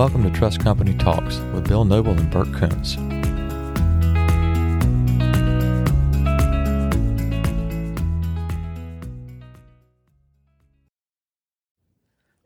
Welcome to Trust Company Talks with Bill Noble and Burke Koonce.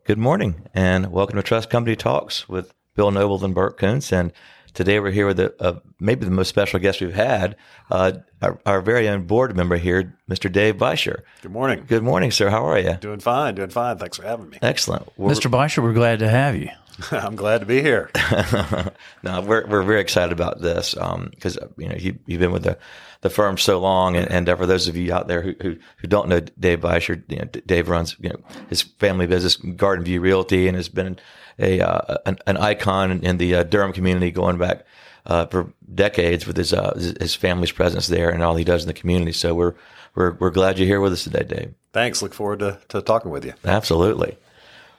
Good morning, and welcome to Trust Company Talks with Bill Noble and Burke Koonce. And today we're here with a, a, maybe the most special guest we've had, uh, our, our, very own board member here, Mr. Dave Beischer. Good morning. Good morning, sir. How are you? Doing fine. Doing fine. Thanks for having me. Excellent. We're, Mr. Beischer, we're glad to have you. I'm glad to be here. no, we're we're very excited about this because um, you know you, have been with the, the firm so long, and, and, for those of you out there who who, who don't know Dave Beischer, you know, Dave runs you know his family business, Garden View Realty, and has been a uh, an, an, icon in the uh, Durham community going back uh, for decades with his uh, his family's presence there and all he does in the community. So we're we're we're glad you're here with us today, Dave. Thanks. Look forward to, to talking with you. Absolutely.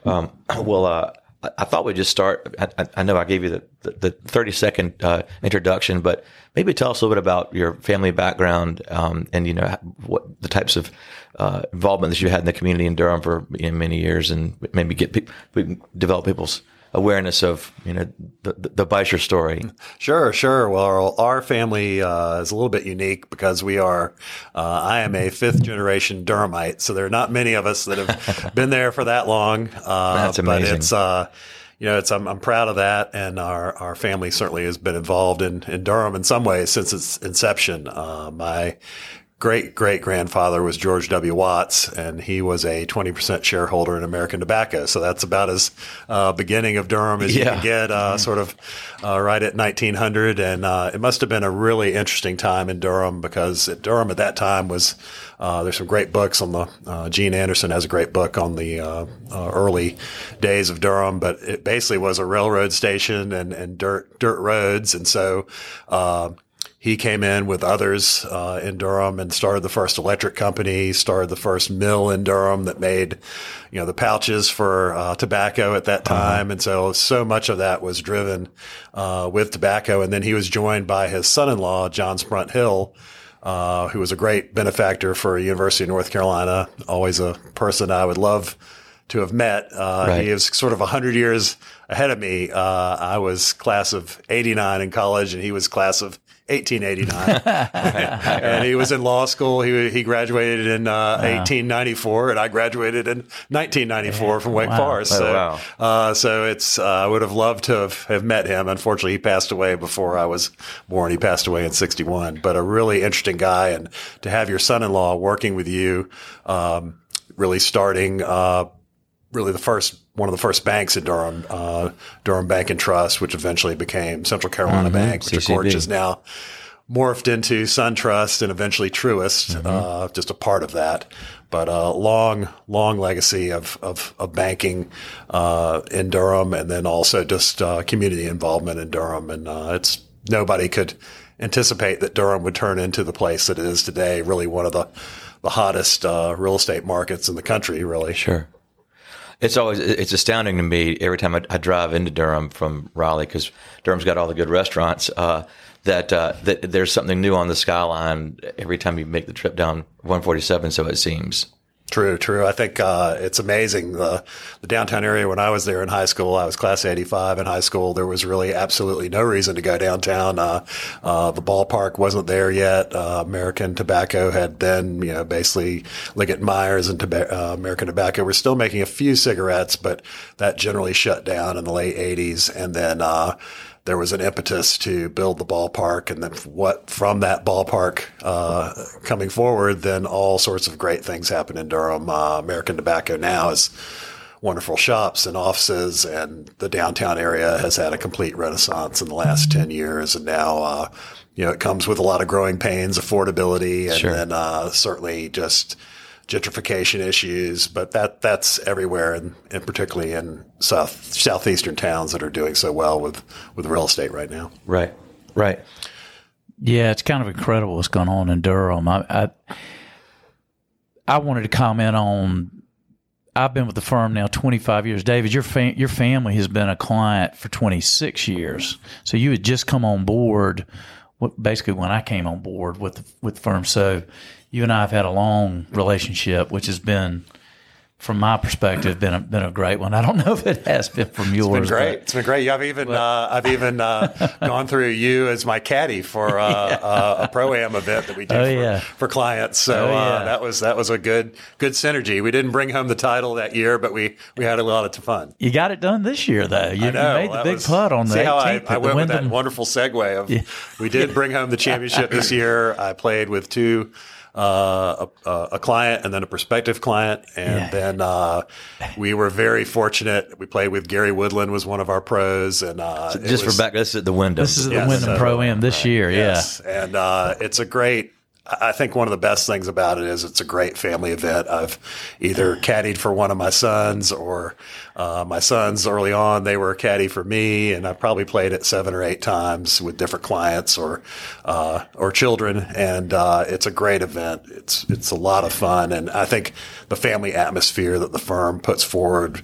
Um, well, I thought we'd just start. I, I, know I gave you the, the, the 30 second uh, introduction, but maybe tell us a little bit about your family background um, and, you know, what the types of uh, involvement that you had in the community in Durham for you know, many years and maybe get people, develop people's awareness of you know the the Beischer story. Sure, sure. Well, our family uh, is a little bit unique because we are. Uh, I am a fifth generation Durhamite, so there are not many of us that have been there for that long. Uh, That's amazing. But it's uh, you know, it's I'm, I'm proud of that, and our our family certainly has been involved in in Durham in some ways since its inception. Uh, my great great grandfather was George W. Watts, and he was a 20% shareholder in American Tobacco. So that's about as uh, beginning of Durham as yeah. you can get, uh, mm-hmm. sort of uh, right at 1900. And uh, it must have been a really interesting time in Durham because at Durham at that time was uh, there's some great books on the uh, Jean Anderson has a great book on the early days of Durham, but it basically was a railroad station and, and dirt dirt roads, and so he came in with others uh, in Durham and started the first electric company, started the first mill in Durham that made, you know, the pouches for uh, tobacco at that uh-huh. time. Uh-huh. And so, so much of that was driven uh, with tobacco. And then he was joined by his son-in-law, John Sprunt Hill, uh, who was a great benefactor for University of North Carolina. Always a person I would love to have met. Uh, right. He is sort of 100 years ahead of me. Uh, I was class of 89 in college and he was class of 1889. and he was in law school. He, he graduated in uh, wow. 1894, and I graduated in 1994 yeah. from Wake wow. Forest. Oh, so, wow. uh, so it's uh, I would have loved to have, have met him. Unfortunately, he passed away before I was born. He passed away in 61. But a really interesting guy, and to have your son-in-law working with you, um, really starting uh, really the first one of the first banks in Durham, uh, Durham Bank and Trust, which eventually became Central Carolina mm-hmm. Bank, which CCB. of course is now morphed into SunTrust and eventually Truist, mm-hmm. uh, just a part of that. But a uh, long, long legacy of of, of banking uh, in Durham, and then also just uh, community involvement in Durham. And uh, it's nobody could anticipate that Durham would turn into the place that it is today. Really, one of the the hottest uh, real estate markets in the country. Really, sure. It's always it's astounding to me every time I, I drive into Durham from Raleigh because Durham's got all the good restaurants. Uh, that uh, that there's something new on the skyline every time you make the trip down 147. So it seems. True, true. I think uh, it's amazing. The, the downtown area when I was there in high school, I was class 85 in high school. There was really absolutely no reason to go downtown. Uh, uh, the ballpark wasn't there yet. Uh, American Tobacco had then, you know, basically Liggett Myers and uh, American Tobacco were still making a few cigarettes, but that generally shut down in the late 80s. And then uh, there was an impetus to build the ballpark, and then what from that ballpark uh, coming forward, then all sorts of great things happen in Durham. Uh, American Tobacco now is wonderful shops and offices, and the downtown area has had a complete renaissance in the last ten years, and now. Uh, you know, it comes with a lot of growing pains, affordability, and sure. then uh, certainly just gentrification issues, but that that's everywhere, and, and particularly in south southeastern towns that are doing so well with with real estate right now. Right, right. Yeah, it's kind of incredible what's going on in Durham. I I, I wanted to comment on. I've been with the firm now 25 years. David, your fam- your family has been a client for 26 years. So you had just come on board, basically when I came on board with the, with the firm. So you and I have had a long relationship, which has been from my perspective, been a, been a great one. I don't know if it has been from yours. It's been great. but- It's been great. I've even uh, I've even uh, gone through you as my caddy for uh, uh, a pro am event that we do Oh, for, yeah. for clients. So Oh, yeah. uh, that was that was a good good synergy. We didn't bring home the title that year, but we we had a lot of fun. You got it done this year, though. You, know. you made the big was- putt on the see 18th how I, at I the went with that wonderful segue of we did bring home the championship this year. I played with two. Uh, a, a client and then a prospective client, and Yeah. then uh, we were very fortunate. We played with Gary Woodland, was one of our pros, and uh, it Just was- for back, this is at the window. This is at Yes, the Wyndham so- Pro Am this year. Yes, and uh, it's a great. I think one of the best things about it is it's a great family event. I've either caddied for one of my sons or uh, my sons early on, they were a caddy for me, and I probably played it seven or eight times with different clients or uh, or children. And uh, it's a great event. It's it's a lot of fun, and I think the family atmosphere that the firm puts forward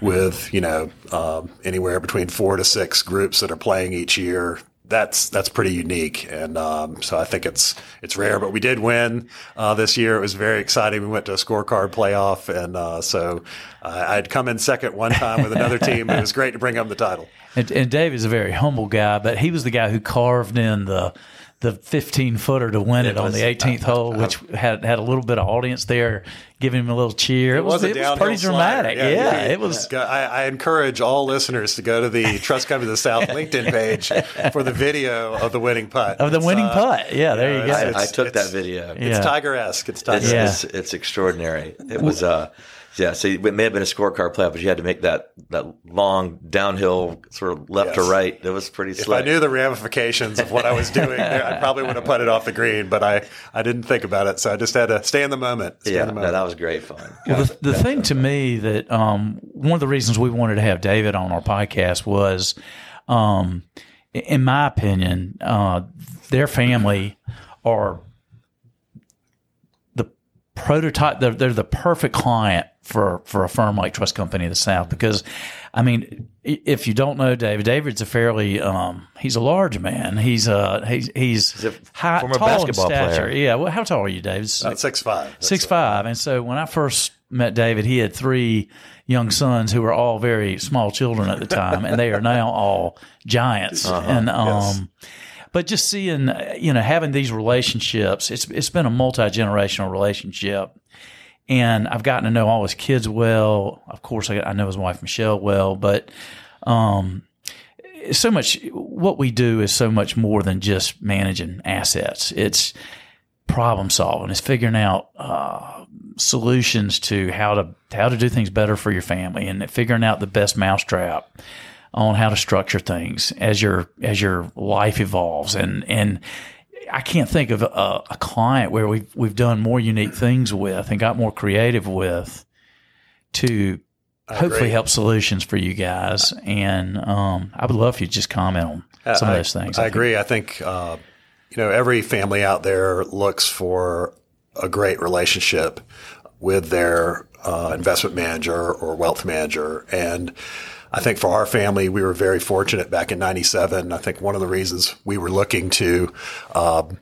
with you know um, anywhere between four to six groups that are playing each year. That's that's pretty unique, and um, so I think it's it's rare. But we did win uh, this year. It was very exciting. We went to a scorecard playoff, and uh, so I I'd come in second one time with another team. It was great to bring home the title. And, and Dave is a very humble guy, but he was the guy who carved in the the 15 footer to win it, It on the 18th hole, which had had a little bit of audience there giving him a little cheer. It, was, a it was pretty slider. dramatic. Yeah, you- it was. I, I encourage all listeners to go to the Trust Company of the South LinkedIn page for the video of the winning putt. Of the It's, winning uh, putt. Yeah, there you go. I, I took that it's- video. It's Yeah. Tiger esque. It's Tiger It's, Yeah. it's, it's extraordinary. It was, uh, yeah. So it may have been a scorecard play, but you had to make that that long downhill sort of left to right. It was pretty If I knew the ramifications of what I was doing, I probably would have put it off the green, but I, I didn't think about it. So I just had to stay in the moment. Stay yeah, in the no, that was great fun. Well, the, the thing to me that um, one of the reasons we wanted to have David on our podcast was, um, in my opinion, uh, their family are the prototype. They're, they're the perfect client for for a firm like Trust Company of the South because, I mean, if you don't know David, David's a fairly um, he's a large man. He's uh he's he's, a high, former tall in basketball player. stature. Yeah. Well, how tall are you, David? About six five. Six five. And so when I first met David, he had three young sons who were all very small children at the time, and they are now all giants. And um, but just seeing, uh, you know, having these relationships, it's it's been a multi generational relationship. And I've gotten to know all his kids well. Of course, I, I know his wife Michelle well, but um, so much. What we do is so much more than just managing assets. It's problem solving. It's figuring out uh, solutions to how to how to do things better for your family, and figuring out the best mousetrap on how to structure things as your as your life evolves. And and I can't think of a, a client where we've we've done more unique things with and got more creative with to hopefully agree. help solutions for you guys. And um, I would love for you just comment on some I, of those things. I think- agree. I think uh, you know every family out there looks for a great relationship with their uh, investment manager or wealth manager, and I think for our family, we were very fortunate back in '97. I think one of the reasons we were looking to um,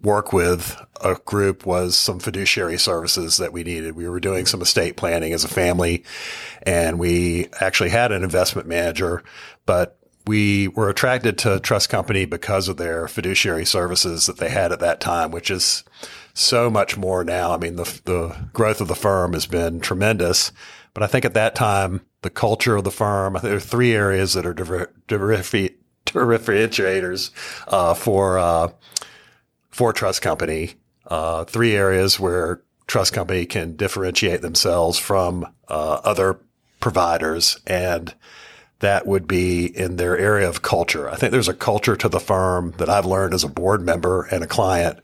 work with a group was some fiduciary services that we needed. We were doing some estate planning as a family and we actually had an investment manager, but we were attracted to a Trust Company because of their fiduciary services that they had at that time, which is so much more now. I mean, the, the growth of the firm has been tremendous, but I think at that time, the culture of the firm, there are three areas that are differ- differenti- differentiators uh, for uh, for Trust Company. Uh, three areas where Trust Company can differentiate themselves from uh, other providers, and that would be in their area of culture. I think there's a culture to the firm that I've learned as a board member and a client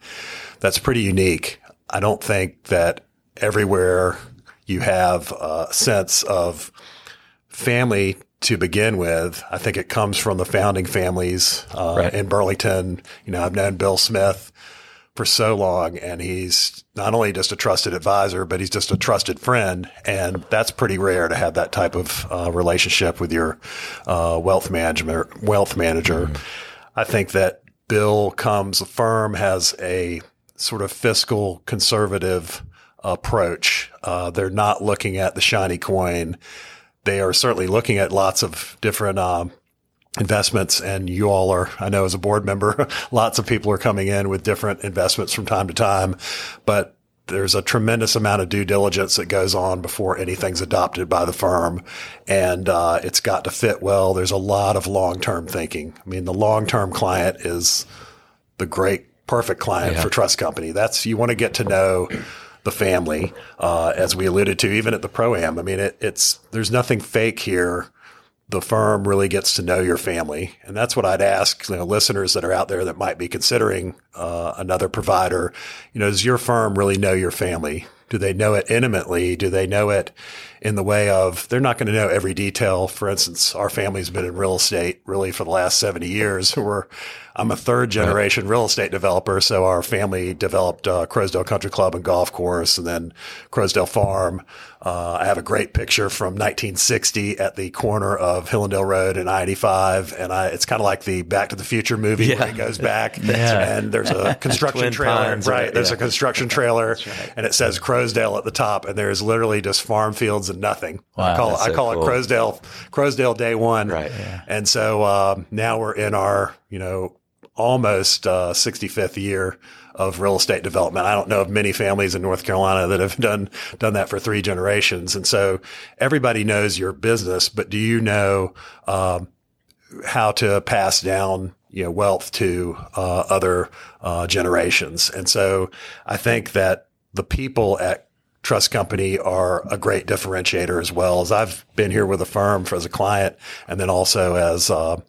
that's pretty unique. I don't think that everywhere you have a sense of family to begin with. I think it comes from the founding families uh, Right. in Burlington. You know, I've known Bill Smith for so long, and he's not only just a trusted advisor, but he's just a trusted friend, and that's pretty rare to have that type of uh, relationship with your uh, wealth management wealth manager. I think that Bill comes, the firm has a sort of fiscal conservative approach. Uh, they're not looking at the shiny coin. They are certainly looking at lots of different, um, investments and you all are, I know as a board member, lots of people are coming in with different investments from time to time, but there's a tremendous amount of due diligence that goes on before anything's adopted by the firm. And, uh, it's got to fit well. There's a lot of long-term thinking. I mean, the long-term client is the great, perfect client Yeah. for trust company. That's, you want to get to know the family, uh, as we alluded to, even at the pro-am. I mean, it, it's, there's nothing fake here the firm really gets to know your family. And that's what I'd ask you know, listeners that are out there that might be considering uh, another provider. You know, does your firm really know your family? Do they know it intimately? Do they know it in the way of they're not going to know every detail? For instance, our family's been in real estate really for the last 70 years. We're, I'm a third generation real estate developer. So our family developed uh, Croasdaile Country Club and Golf Course and then Croasdaile Farm. Uh, I have a great picture from 1960 at the corner of Hillandale Road and I-85. And I, it's kind of like the Back to the Future movie where Yeah. it goes back Yeah. and there's a construction trailer. Pines, right. right, There's yeah. a construction trailer and it says Croasdaile at the top and there's literally just farm fields and nothing. I call, it, That's I call cool. it Croasdaile, Croasdaile day one. Right. And so, um, now we're in our, you know, almost, uh, 65th year of real estate development. I don't know of many families in North Carolina that have done, done that for three generations. And so everybody knows your business, but do you know, um, how to pass down you know wealth to uh, other uh, generations. And so I think that the people at Trust Company are a great differentiator as well. As I've been here with a firm for, as a client, and then also as uh,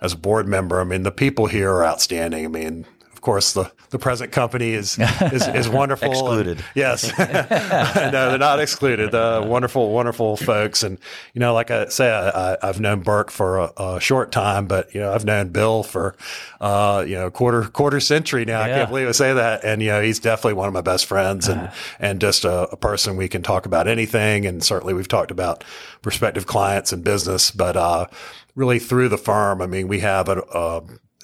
as a board member. I mean, the people here are outstanding. I mean. Of course, the, the present company is is, is wonderful. and- Excluded. yes, no, they're not excluded. Uh, wonderful, wonderful folks, and you know, like I say, I, I've known Burke for a, a short time, but you know, I've known Bill for uh, you know quarter quarter century now. I can't believe I say that, and you know, he's definitely one of my best friends, and and just a, a person we can talk about anything, and certainly we've talked about prospective clients and business, but uh, really through the firm, I mean, we have a. a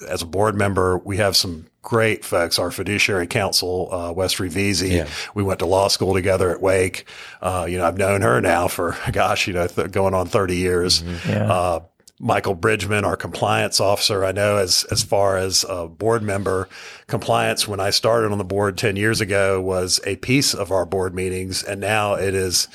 as a board member, we have some great folks. Our fiduciary counsel, uh, West Revisi, Yeah. we went to law school together at Wake. Uh, you know, I've known her now for, gosh, you know, th- going on 30 years. Yeah. Uh, Michael Bridgman, our compliance officer, I know as, as far as a board member compliance, when I started on the board 10 years ago was a piece of our board meetings. And now it is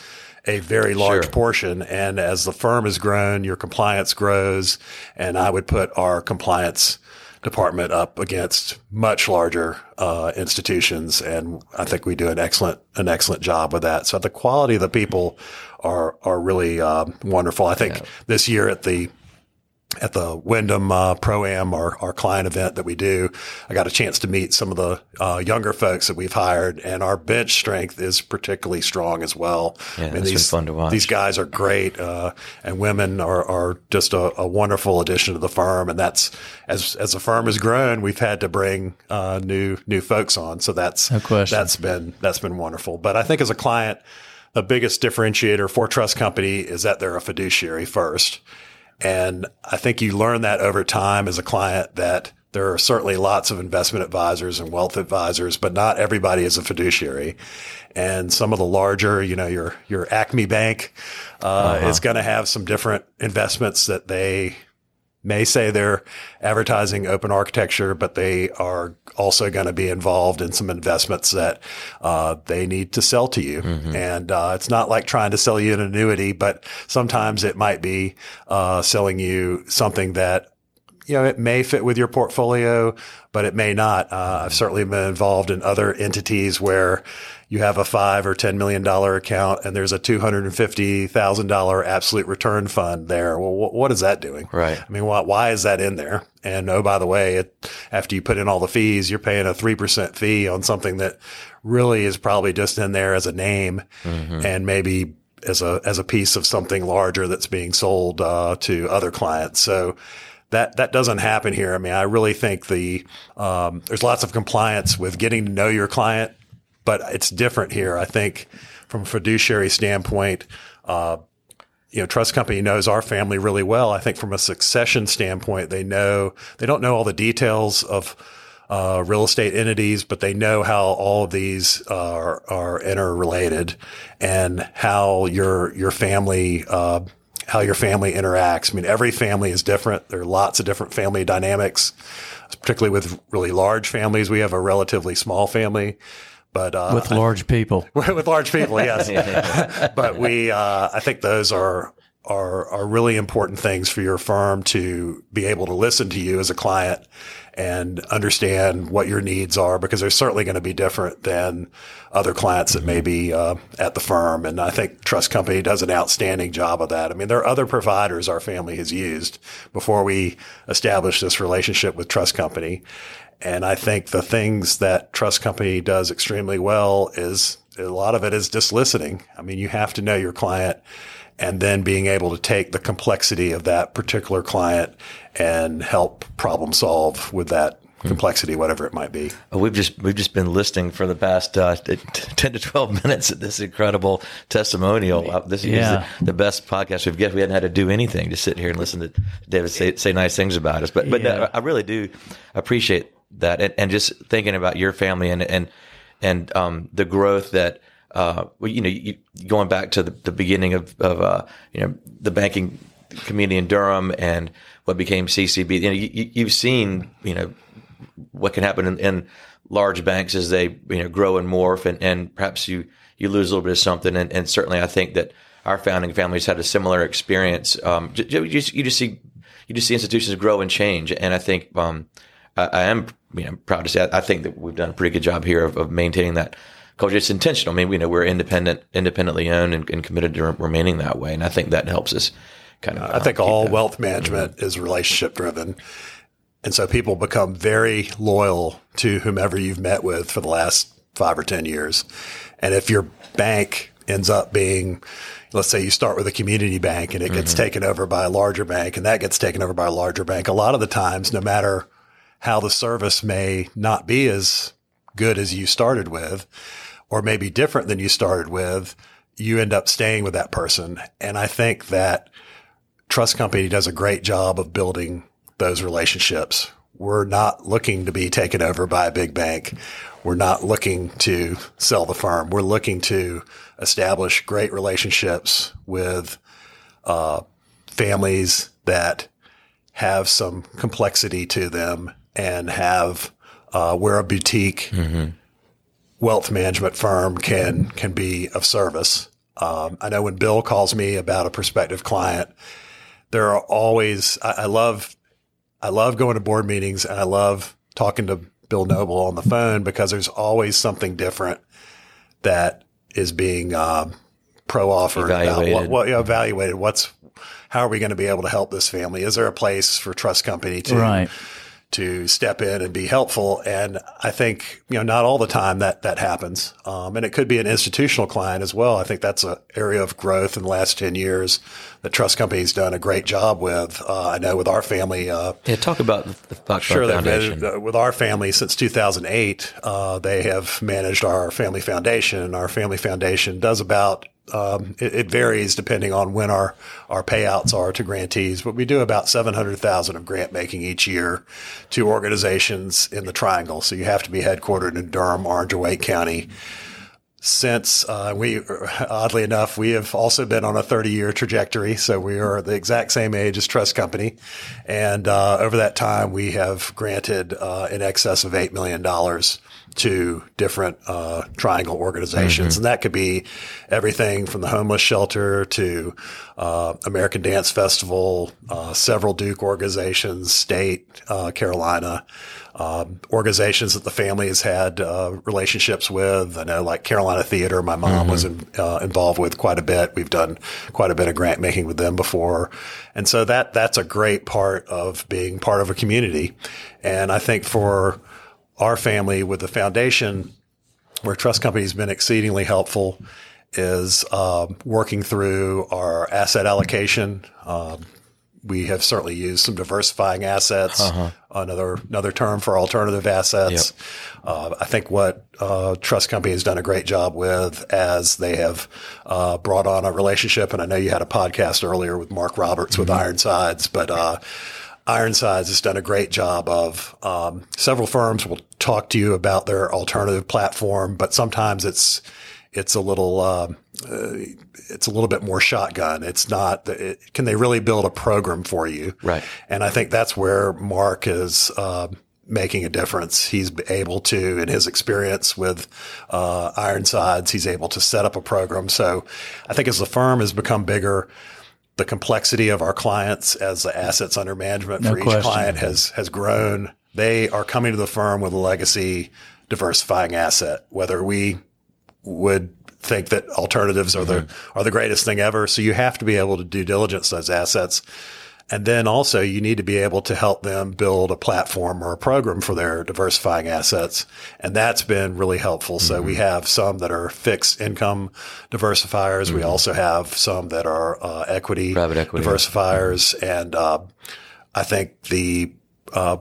a very large Sure. portion. And as the firm has grown, your compliance grows. And I would put our compliance department up against much larger uh, institutions, and I think we do an excellent an excellent job with that. So the quality of the people are are really uh, wonderful. I think this year at the at the Wyndham uh, Pro Am, our, our client event that we do, I got a chance to meet some of the uh, younger folks that we've hired, and our bench strength is particularly strong as well. Yeah, that's been these, fun to watch. These guys are great, uh, and women are, are just a, a wonderful addition to the firm. And that's as as the firm has grown, we've had to bring uh, new new folks on. So that's No question. that's been that's been wonderful. But I think as a client, the biggest differentiator for Trust Company is that they're a fiduciary first. And I think you learn that over time as a client that there are certainly lots of investment advisors and wealth advisors, but not everybody is a fiduciary. And some of the larger, you know, your, your Acme Bank, uh, is going to have some different investments that they may say they're advertising open architecture, but they are also going to be involved in some investments that uh, they need to sell to you. And uh, it's not like trying to sell you an annuity, but sometimes it might be uh, selling you something that you know, it may fit with your portfolio, but it may not. Uh, I've certainly been involved in other entities where you have a five or ten million dollar account and there's a two hundred and fifty thousand dollar absolute return fund there. Well, wh- what is that doing? Right. I mean, why, why is that in there? And oh, by the way, it, after you put in all the fees, you're paying a three percent fee on something that really is probably just in there as a name and maybe as a as a piece of something larger that's being sold uh, to other clients. So that that doesn't happen here. I mean, I really think the um, there's lots of compliance with getting to know your client, but it's different here. I think from a fiduciary standpoint, uh, you know, trust company knows our family really well. I think from a succession standpoint, they know they don't know all the details of uh, real estate entities, but they know how all of these are, are interrelated and how your, your family, uh, how your family interacts. I mean, every family is different. There are lots of different family dynamics, particularly with really large families. We have a relatively small family. But uh, with large people, with large people, yes. but we, uh, I think those are are are really important things for your firm to be able to listen to you as a client and understand what your needs are because they're certainly going to be different than other clients that may be uh, at the firm. And I think Trust Company does an outstanding job of that. I mean, there are other providers our family has used before we established this relationship with Trust Company. And I think the things that Trust Company does extremely well is a lot of it is just listening. I mean, you have to know your client and then being able to take the complexity of that particular client and help problem solve with that complexity, whatever it might be. We've just we've just been listening for the past uh, ten to twelve minutes at this incredible testimonial. Uh, this yeah. is the, the, best podcast we've got. We hadn't had to do anything, to sit here and listen to David say, say nice things about us. But but yeah. no, I really do appreciate that, and, and, just thinking about your family and and and um, the growth that uh, well, you know, you, going back to the, the beginning of, of uh, you know, the banking community in Durham and what became CCB, you know, you, have seen, you know, what can happen in, in, large banks as they, you know, grow and morph and, and perhaps you, you lose a little bit of something. And, and certainly I think that our founding families had a similar experience. Um, you, just, you just see, you just see institutions grow and change. And I think, um, I, I am, you know, proud to say, I, think that we've done a pretty good job here of, of maintaining that culture. It's intentional. I mean, we know we're independent, independently owned and, and committed to remaining that way. And I think that helps us kind of. I think all that. wealth management mm-hmm. is relationship driven. And so people become very loyal to whomever you've met with for the last five or 10 years. And if your bank ends up being, let's say you start with a community bank and it gets mm-hmm. taken over by a larger bank and that gets taken over by a larger bank, a lot of the times, no matter how the service may not be as good as you started with, or maybe different than you started with, you end up staying with that person. And I think that Trust Company does a great job of building those relationships. We're not looking to be taken over by a big bank. We're not looking to sell the firm. We're looking to establish great relationships with uh, families that have some complexity to them and have uh, where a boutique mm-hmm wealth management firm can can be of service. Um, I know when Bill calls me about a prospective client, there are always I, I, love I love going to board meetings and I love talking to Bill Noble on the phone because there's always something different that is being um, pro offered evaluated. What, what, evaluated. What's how are we going to be able to help this family? Is there a place for trust company to right to step in and be helpful. And I think, you know, not all the time that that happens. Um, and it could be an institutional client as well. I think that's an area of growth in the last 10 years that trust companies done a great job with. Uh, I know with our family. Uh, yeah, talk about the Fox sure, Foundation. uh, with our family since 2008, uh, they have managed our family foundation. Our family foundation does about um, it, it, varies depending on when our, our payouts are to grantees, but we do about 700,000 of grant making each year to organizations in the triangle. So you have to be headquartered in Durham, Orange or Wake County. Since uh, we, oddly enough, we have also been on a 30 year trajectory. So we are the exact same age as Trust Company. And uh, over that time, we have granted uh, in excess of $8 million to different uh, triangle organizations, mm-hmm. and that could be everything from the homeless shelter to uh, American Dance Festival, uh, several Duke organizations, state, uh, Carolina. Um, organizations that the family has had uh, relationships with. I know, like Carolina Theater, my mom mm-hmm. was in, uh, involved with quite a bit. We've done quite a bit of grant making with them before, and so that that's a great part of being part of a community. And I think for our family with the foundation, where trust company has been exceedingly helpful, is um, working through our asset allocation. Um, we have certainly used some diversifying assets, uh-huh. another another term for alternative assets. Yep. Uh, I think what uh, Trust Company has done a great job with as they have uh, brought on a relationship, and I know you had a podcast earlier with Mark Roberts mm-hmm. with Ironsides, but uh, Ironsides has done a great job of. Um, several firms will talk to you about their alternative platform, but sometimes it's it's a little um, uh, it's a little bit more shotgun. It's not. It, can they really build a program for you? Right. And I think that's where Mark is. Uh, making a difference. He's able to, in his experience with uh, Ironsides, he's able to set up a program. So I think as the firm has become bigger, the complexity of our clients as the assets under management No for each question. client has has grown. They are coming to the firm with a legacy diversifying asset. Whether we would think that alternatives are the mm-hmm. are the greatest thing ever, so you have to be able to due diligence those assets. And then also you need to be able to help them build a platform or a program for their diversifying assets. And that's been really helpful. So we have some that are fixed income diversifiers. We also have some that are uh, equity, Private equity. diversifiers. And uh, I think the, uh,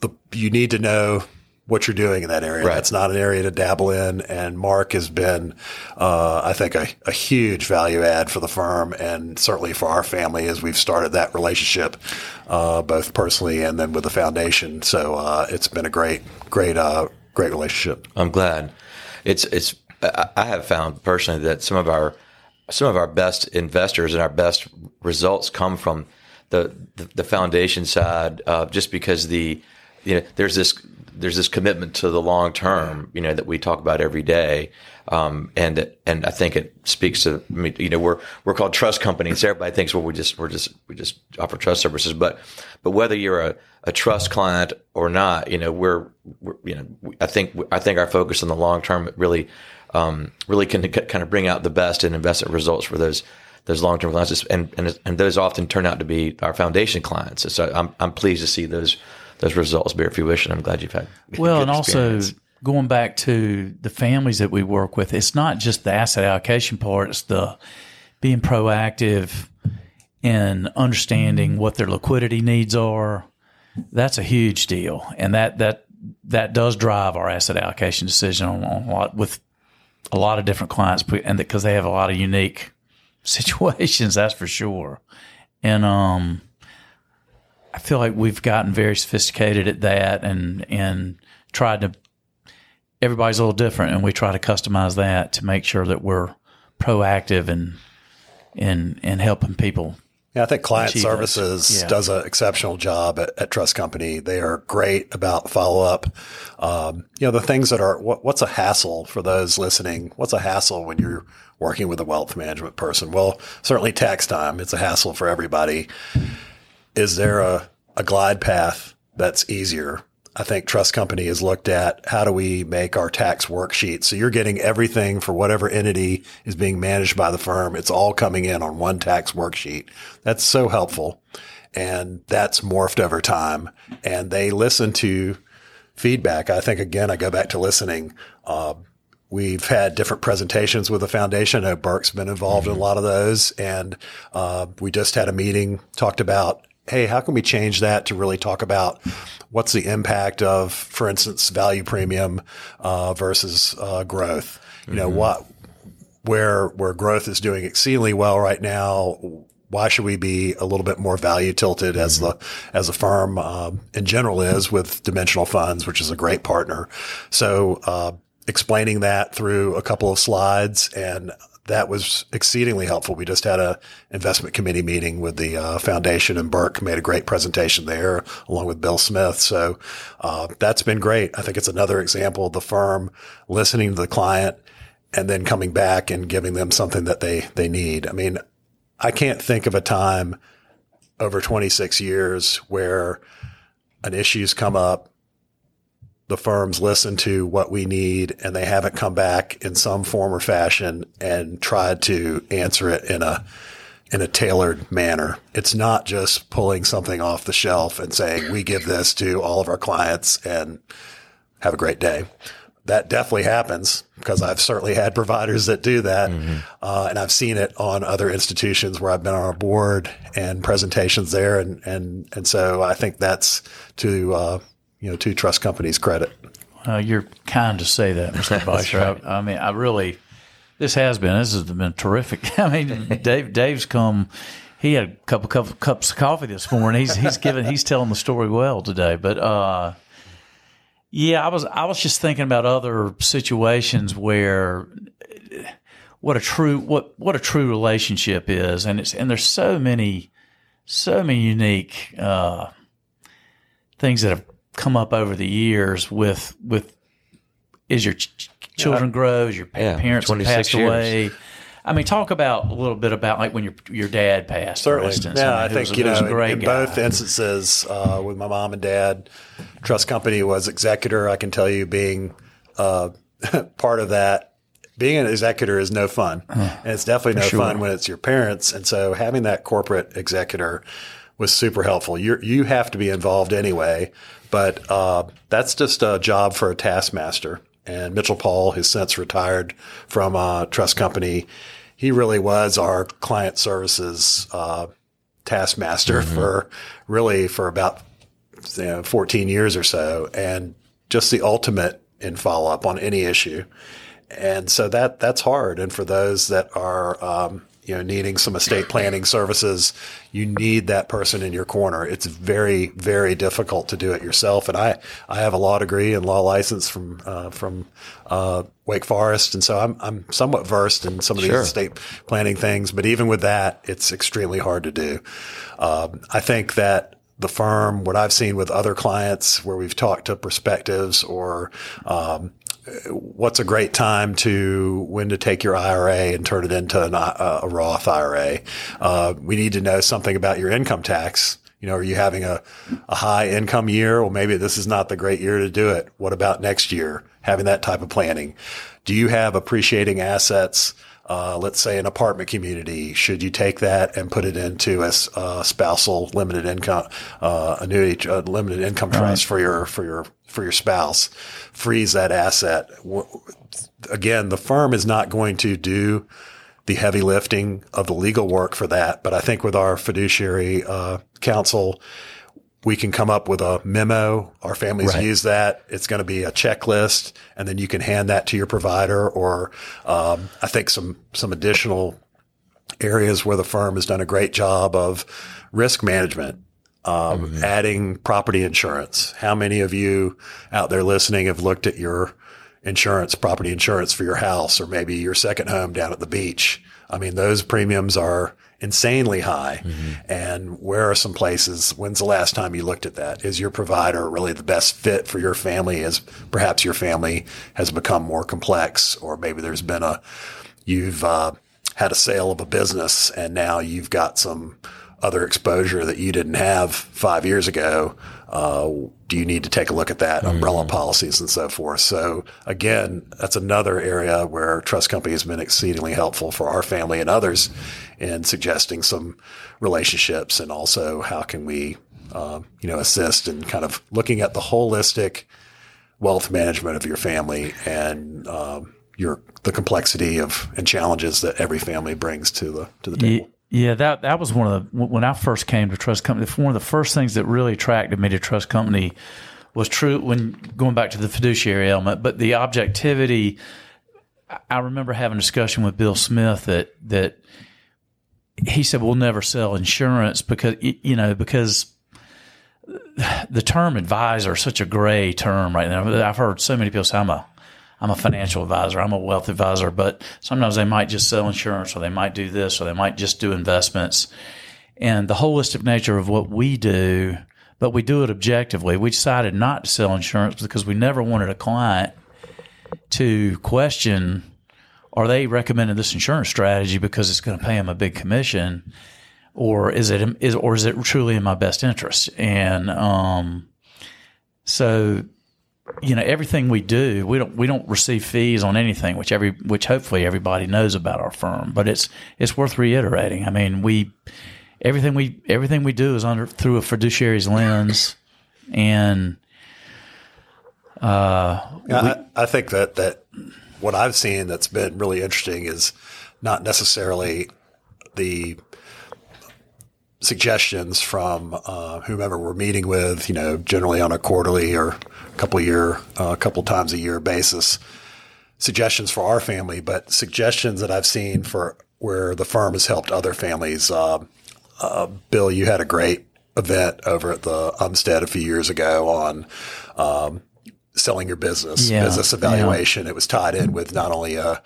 the, you need to know what you're doing in that area. Right. That's not an area to dabble in. And Mark has been, uh, I think, a, a huge value add for the firm and certainly for our family as we've started that relationship, uh, both personally and then with the foundation. So uh, it's been a great, great, uh, great relationship. I'm glad. It's it's. I have found personally that some of our some of our best investors and our best results come from the the, the foundation side, uh, just because the you know there's this there's this commitment to the long term, you know, that we talk about every day. Um, and and I think it speaks to you know we're we're called trust companies. Everybody thinks well we just we're just we just offer trust services, but but whether you're a, a trust client or not, you know we're, we're you know I think I think our focus on the long term really um, really can kind of bring out the best in investment results for those those long term clients, and, and and those often turn out to be our foundation clients. So I'm I'm pleased to see those those results bear fruition. I'm glad you've had Well, and also going back to the families that we work with, it's not just the asset allocation part; it's the being proactive in understanding what their liquidity needs are. That's a huge deal, and that that that does drive our asset allocation decision on, on a lot with a lot of different clients, and because they have a lot of unique situations, that's for sure. And um, I feel like we've gotten very sophisticated at that, and and tried to. Everybody's a little different, and we try to customize that to make sure that we're proactive and in in helping people. Yeah, I think client services Yeah. does an exceptional job at, at Trust Company. They are great about follow up. Um, you know, the things that are what, what's a hassle for those listening? What's a hassle when you're working with a wealth management person? Well, certainly tax time. It's a hassle for everybody. Is there a, a glide path that's easier? I think Trust Company has looked at how do we make our tax worksheet so you're getting everything for whatever entity is being managed by the firm. It's all coming in on one tax worksheet. That's so helpful. And that's morphed over time. And they listen to feedback. I think again, I go back to listening. Uh, We've had different presentations with the foundation. I know Burke's been involved in a lot of those. And uh, we just had a meeting, talked about, hey, how can we change that to really talk about what's the impact of, for instance, value premium uh, versus uh, growth? You know, what where where growth is doing exceedingly well right now. Why should we be a little bit more value tilted as the as a firm um, in general is with Dimensional Funds, which is a great partner. So uh, explaining that through a couple of slides and that was exceedingly helpful. We just had a investment committee meeting with the uh, foundation, and Burke made a great presentation there, along with Bill Smith. So uh, that's been great. I think it's another example of the firm listening to the client and then coming back and giving them something that they they need. I mean, I can't think of a time over 26 years where an issue's come up the firms listen to what we need and they haven't come back in some form or fashion and tried to answer it in a in a tailored manner. It's not just pulling something off the shelf and saying we give this to all of our clients and have a great day. That definitely happens because I've certainly had providers that do that. Uh, and I've seen it on other institutions where I've been on a board and presentations there. And, and, and so I think that's to, uh, you know, to trust companies credit. Uh, you're kind to say that, Mr. Beischer. I, I mean, I really, this has been, this has been terrific. I mean, Dave, Dave's come, he had a couple, couple cups of coffee this morning. He's he's giving he's telling the story well today. But uh, yeah, I was I was just thinking about other situations where what a true what what a true relationship is, and it's and there's so many so many unique uh, things that have come up over the years with with as your ch- children grow, as your Yeah, parents have 26 passed years. away. I mean, talk about a little bit about like when your your dad passed, Certainly. instance. Yeah, mean, I think a- you know in, both instances uh, with my mom and dad, trust company was executor. I can tell you, being uh, part of that, being an executor is no fun, and it's definitely no sure. fun when it's your parents. And so having that corporate executor was super helpful. You you have to be involved anyway, but uh, that's just a job for a taskmaster. And Mitchell Paul, who's since retired from a trust company, he really was our client services uh, taskmaster for really for about you know, 14 years or so and just the ultimate in follow up on any issue. And so that that's hard. And for those that are, um, you know, needing some estate planning services, you need that person in your corner. It's very, very difficult to do it yourself. And I, I have a law degree and law license from, uh, from, uh, Wake Forest. And so I'm, I'm somewhat versed in some of these Sure. estate planning things. But even with that, it's extremely hard to do. Um, I think that the firm, what I've seen with other clients where we've talked to perspectives or, um, what's a great time to when to take your IRA and turn it into an, uh, a Roth IRA. Uh, we need to know something about your income tax. You know, are you having a, a high income year? Well, maybe this is not the great year to do it. What about next year? Having that type of planning. Do you have appreciating assets? Uh, let's say an apartment community. Should you take that and put it into a, uh, spousal limited income uh, annuity, uh, limited income trust for your for your for your spouse? Freeze that asset. Again, the firm is not going to do the heavy lifting of the legal work for that, but I think with our fiduciary uh, counsel, we can come up with a memo. Our families Right. use that. It's going to be a checklist, and then you can hand that to your provider. Or um, I think some some additional areas where the firm has done a great job of risk management. Um, adding property insurance. How many of you out there listening have looked at your insurance, property insurance for your house or maybe your second home down at the beach? I mean, those premiums are insanely high. And where are some places? When's the last time you looked at that? Is your provider really the best fit for your family as perhaps your family has become more complex or maybe there's been a, you've, uh, had a sale of a business and now you've got some other exposure that you didn't have five years ago. Uh, do you need to take a look at that umbrella policies and so forth? So again, that's another area where trust company has been exceedingly helpful for our family and others in suggesting some relationships and also how can we, uh, you know, assist in kind of looking at the holistic wealth management of your family and um, your the complexity of and challenges that every family brings to the to the table. Ye- Yeah, that that was one of the when I first came to Trust Company. One of the first things that really attracted me to Trust Company was true when going back to the fiduciary element, but the objectivity. I- I remember having a discussion with Bill Smith that that he said we'll never sell insurance because you know because the term advisor is such a gray term right now. I've heard so many people say I'm a I'm a financial advisor, I'm a wealth advisor, but sometimes they might just sell insurance or they might do this or they might just do investments. And the holistic nature of what we do, but we do it objectively. We decided not to sell insurance because we never wanted a client to question are they recommending this insurance strategy because it's going to pay them a big commission? Or is it is or is it truly in my best interest? And um so you know everything we do we don't we don't receive fees on anything which every which hopefully everybody knows about our firm but it's it's worth reiterating. I mean we everything we everything we do is under through a fiduciary's lens. And I, I think that that what I've seen that's been really interesting is not necessarily the suggestions from uh, whomever we're meeting with, you know, generally on a quarterly or couple year, a uh, couple times a year basis, suggestions for our family, but suggestions that I've seen for where the firm has helped other families. Uh, uh, Bill, you had a great event over at the Umstead a few years ago on um, selling your business, Yeah, business evaluation. It was tied in with not only a,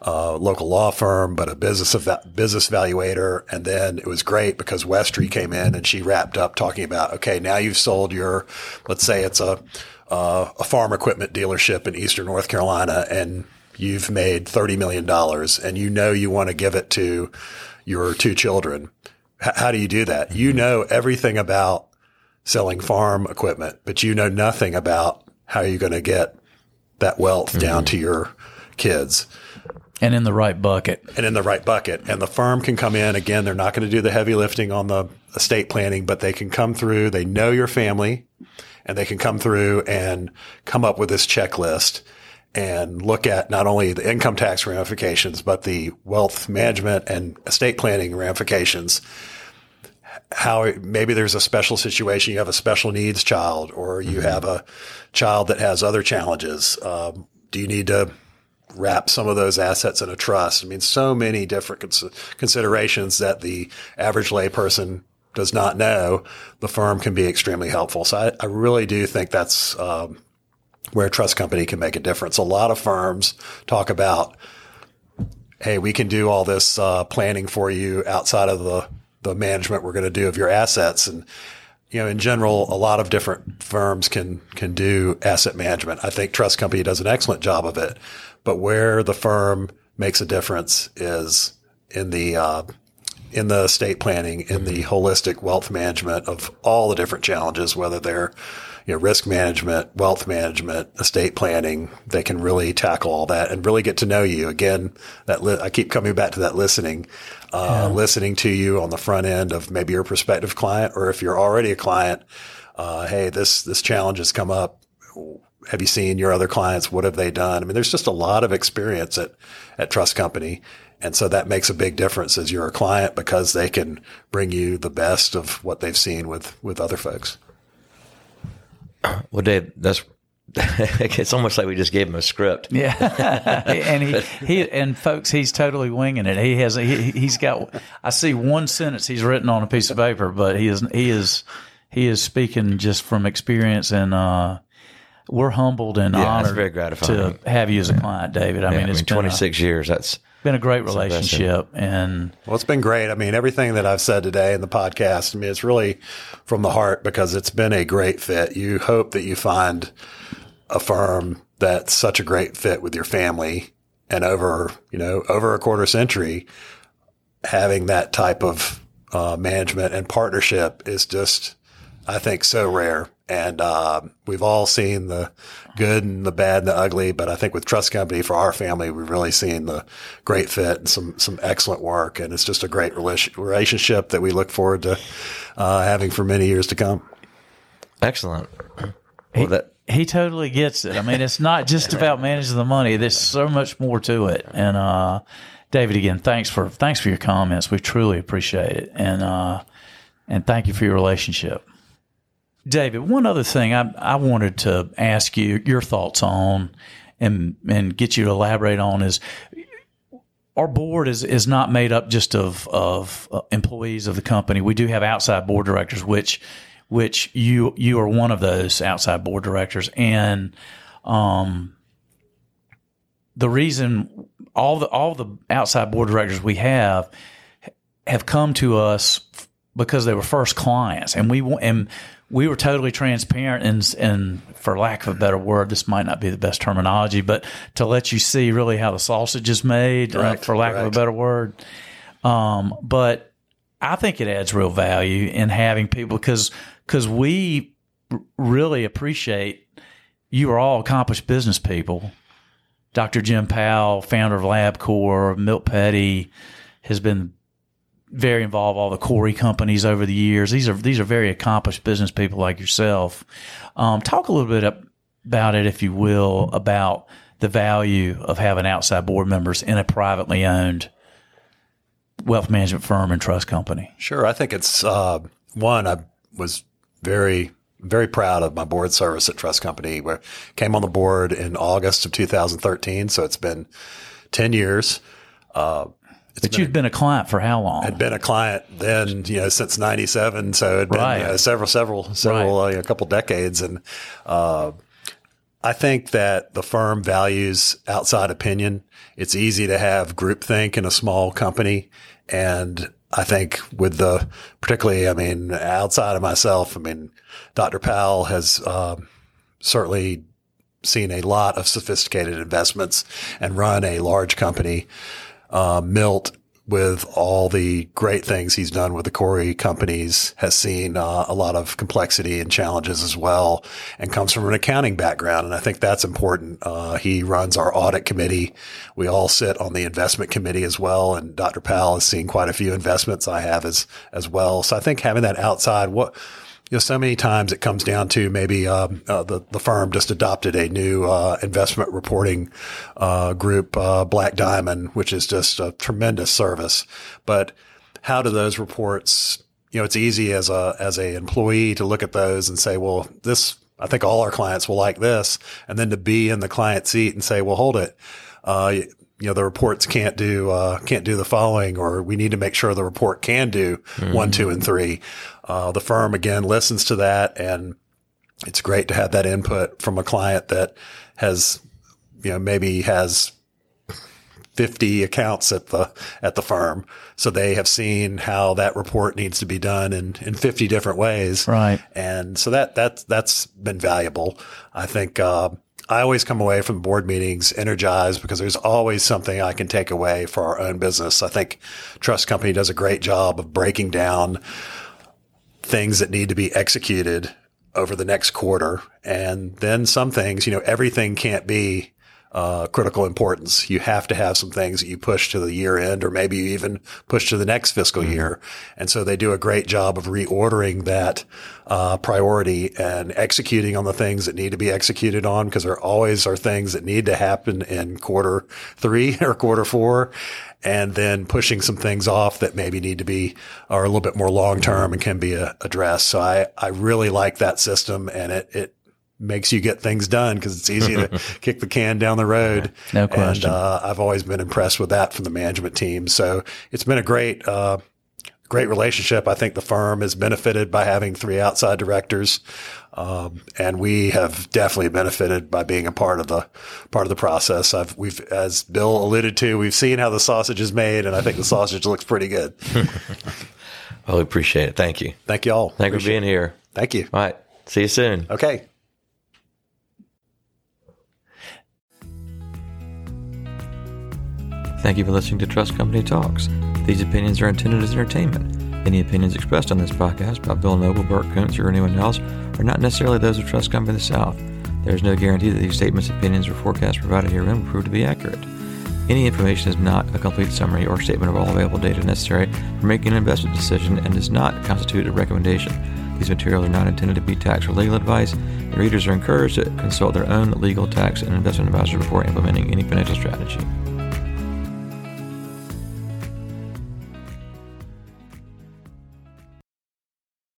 a local law firm, but a business eva- business evaluator. And then it was great because Westry came in and she wrapped up talking about, okay, now you've sold your, let's say it's a, uh, a farm equipment dealership in Eastern North Carolina and you've made $30 million and you know you want to give it to your two children. H- how do you do that? You know everything about selling farm equipment, but you know nothing about how are you're going to get that wealth down mm-hmm. to your kids and in the right bucket. and in the right bucket. And the firm can come in again. They're not going to do the heavy lifting on the estate planning, but they can come through. They know your family and they can come through and come up with this checklist and look at not only the income tax ramifications, but the wealth management and estate planning ramifications. How maybe there's a special situation, you have a special needs child, or you have a child that has other challenges. Um, do you need to wrap some of those assets in a trust. I mean, so many different cons- considerations that the average layperson does not know. The firm can be extremely helpful. So I, I really do think that's um, where a trust company can make a difference. A lot of firms talk about, hey, we can do all this uh, planning for you outside of the the management we're going to do of your assets and you know, in general, a lot of different firms can can do asset management. I think Trust Company does an excellent job of it, but where the firm makes a difference is in the uh, in the estate planning, in the holistic wealth management of all the different challenges, whether they're you know, risk management, wealth management, estate planning. They can really tackle all that and really get to know you. Again, that li- I keep coming back to that listening, uh, listening to you on the front end of maybe your prospective client, or if you're already a client, uh, hey, this this challenge has come up. Have you seen your other clients? What have they done? I mean, there's just a lot of experience at at Trust Company. And so that makes a big difference as you're a client because they can bring you the best of what they've seen with, with other folks. Well, Dave, that's it's almost like we just gave him a script. Yeah, and he, he and folks, he's totally winging it. He has he, he's got. I see one sentence he's written on a piece of paper, but he is he is he is speaking just from experience, and uh, we're humbled and Yeah, honored very gratifying. to have you as a client, David. I Yeah, mean, it's been a- 26 years. That's been a great relationship, and Well, it's been great. I mean, everything that I've said today in the podcast, I mean, it's really from the heart because it's been a great fit. You hope that you find a firm that's such a great fit with your family and over, you know, over a quarter century, having that type of uh, management and partnership is just, I think, so rare. And uh, we've all seen the good and the bad and the ugly, but I think with Trust Company for our family, we've really seen the great fit and some some excellent work, and it's just a great relationship that we look forward to uh, having for many years to come. excellent. Well, that he totally gets it. I mean, it's not just about managing the money. There's so much more to it. And uh, David, again, thanks for thanks for your comments. We truly appreciate it, and uh, and thank you for your relationship. David, one other thing I I wanted to ask you your thoughts on, and and get you to elaborate on is our board is is not made up just of of uh, employees of the company. We do have outside board directors, which which you you are one of those outside board directors, and um, the reason all the all the outside board directors we have have come to us because they were first clients, and we and we were totally transparent and and for lack of a better word, this might not be the best terminology, but to let you see really how the sausage is made, uh, for lack of a better word. Um, but I think it adds real value in having people because because we really appreciate you are all accomplished business people. Dr. Jim Powell, founder of LabCorp, Milt Petty, has been very involved all the Corey companies over the years. These are these are very accomplished business people like yourself. Um, talk a little bit about it, if you will, about the value of having outside board members in a privately owned wealth management firm and trust company. Sure. I think it's uh, one, I was very, very proud of my board service at Trust Company. where came on the board in August of 2013. So it's been 10 years. Uh, It's but you've been a client for how long? I'd been a client then, you know, since '97. So it'd been Right. you know, several, several, several, uh, a couple decades, and uh, I think that the firm values outside opinion. It's easy to have groupthink in a small company, and I think with the particularly, I mean, outside of myself, I mean, Dr. Powell has um, certainly seen a lot of sophisticated investments and run a large company. Uh, Milt, with all the great things he's done with the Corey companies, has seen uh, a lot of complexity and challenges as well, and comes from an accounting background. And I think that's important. Uh, he runs our audit committee. We all sit on the investment committee as well. And Dr. Powell has seen quite a few investments I have as as well. So I think having that outside what you know, so many times it comes down to maybe um, uh, the the firm just adopted a new uh, investment reporting uh, group, uh, Black Diamond, which is just a tremendous service. But how do those reports? You know, it's easy as a as a employee to look at those and say, well, this I think all our clients will like this, and then to be in the client seat and say, well, hold it. You know the reports can't do uh, can't do the following, or we need to make sure the report can do one, two, and three. Uh, the firm again listens to that, and it's great to have that input from a client that has, you know, maybe has 50 accounts at the at the firm so they have seen how that report needs to be done in in 50 different ways Right. and so that that's that's been valuable i think uh, I always come away from board meetings energized because there's always something I can take away for our own business. I think Trust Company does a great job of breaking down things that need to be executed over the next quarter. And then some things, you know, everything can't be uh, critical importance. You have to have some things that you push to the year end or maybe you even push to the next fiscal year. And so they do a great job of reordering that uh, priority and executing on the things that need to be executed on because there always are things that need to happen in quarter three or quarter four. And then pushing some things off that maybe need to be are a little bit more long term and can be addressed. So I, I really like that system and it, it makes you get things done because it's easy to kick the can down the road. No question. And uh, I've always been impressed with that from the management team. So it's been a great, uh, great relationship. I think the firm has benefited by having three outside directors. Um, and we have definitely benefited by being a part of the part of the process. I've we've as Bill alluded to, we've seen how the sausage is made, and I think the sausage looks pretty good. Well, we appreciate it. Thank you. Thank you all. Thank you for being here. Thank you. All right. See you soon. Okay. Thank you for listening to Trust Company Talks. These opinions are intended as entertainment. Any opinions expressed on this podcast by Bill Noble, Burke Koonce, or anyone else are not necessarily those of Trust Company the South. There is no guarantee that these statements, opinions, or forecasts provided herein will prove to be accurate. Any information is not a complete summary or statement of all available data necessary for making an investment decision and does not constitute a recommendation. These materials are not intended to be tax or legal advice, and readers are encouraged to consult their own legal, tax, and investment advisor before implementing any financial strategy.